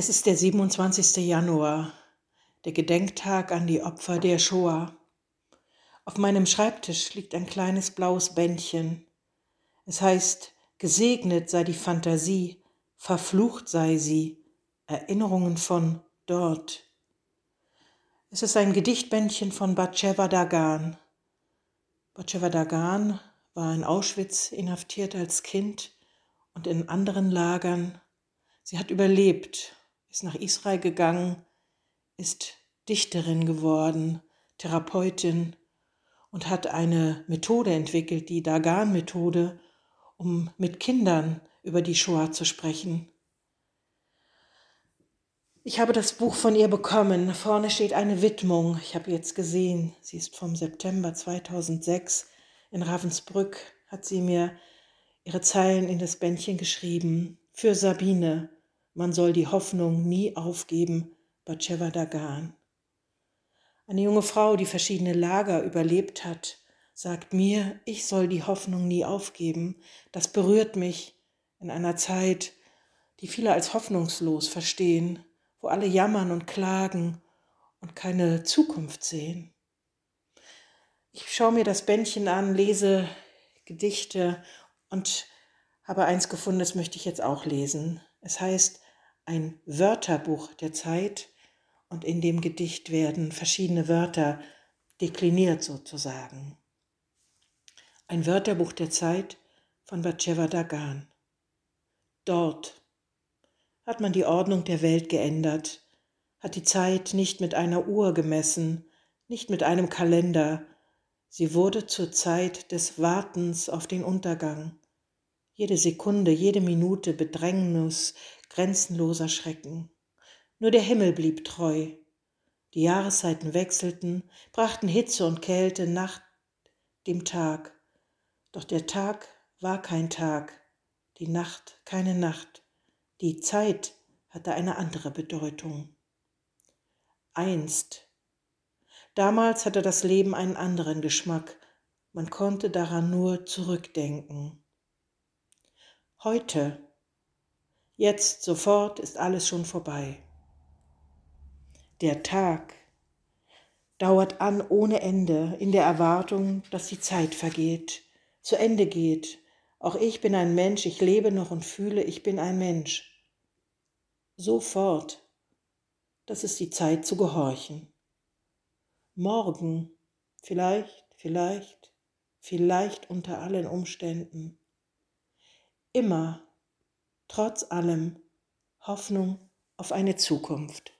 Es ist der 27. Januar, der Gedenktag an die Opfer der Shoah. Auf meinem Schreibtisch liegt ein kleines blaues Bändchen. Es heißt, gesegnet sei die Fantasie, verflucht sei sie, Erinnerungen von dort. Es ist ein Gedichtbändchen von Batsheva Dagan. Batsheva Dagan war in Auschwitz inhaftiert als Kind und in anderen Lagern. Sie hat überlebt ist nach Israel gegangen, ist Dichterin geworden, Therapeutin und hat eine Methode entwickelt, die Dagan-Methode, um mit Kindern über die Shoah zu sprechen. Ich habe das Buch von ihr bekommen. Vorne steht eine Widmung. Ich habe jetzt gesehen, sie ist vom September 2006 in Ravensbrück, hat sie mir ihre Zeilen in das Bändchen geschrieben. Für Sabine, man soll die Hoffnung nie aufgeben, Batsheva Dagan. Eine junge Frau, die verschiedene Lager überlebt hat, sagt mir, ich soll die Hoffnung nie aufgeben. Das berührt mich in einer Zeit, die viele als hoffnungslos verstehen, wo alle jammern und klagen und keine Zukunft sehen. Ich schaue mir das Bändchen an, lese Gedichte und habe eins gefunden, das möchte ich jetzt auch lesen. Es heißt ein Wörterbuch der Zeit und in dem Gedicht werden verschiedene Wörter dekliniert sozusagen. Ein Wörterbuch der Zeit von Batsheva Dagan. Dort hat man die Ordnung der Welt geändert, hat die Zeit nicht mit einer Uhr gemessen, nicht mit einem Kalender, sie wurde zur Zeit des Wartens auf den Untergang. Jede Sekunde, jede Minute Bedrängnis, grenzenloser Schrecken. Nur der Himmel blieb treu. Die Jahreszeiten wechselten, brachten Hitze und Kälte nach dem Tag. Doch der Tag war kein Tag, die Nacht keine Nacht. Die Zeit hatte eine andere Bedeutung. Einst. Damals hatte das Leben einen anderen Geschmack. Man konnte daran nur zurückdenken. Heute, jetzt, sofort ist alles schon vorbei. Der Tag dauert an ohne Ende in der Erwartung, dass die Zeit vergeht, zu Ende geht. Auch ich bin ein Mensch, ich lebe noch und fühle, ich bin ein Mensch. Sofort, das ist die Zeit zu gehorchen. Morgen, vielleicht, vielleicht, vielleicht unter allen Umständen immer, trotz allem, Hoffnung auf eine Zukunft.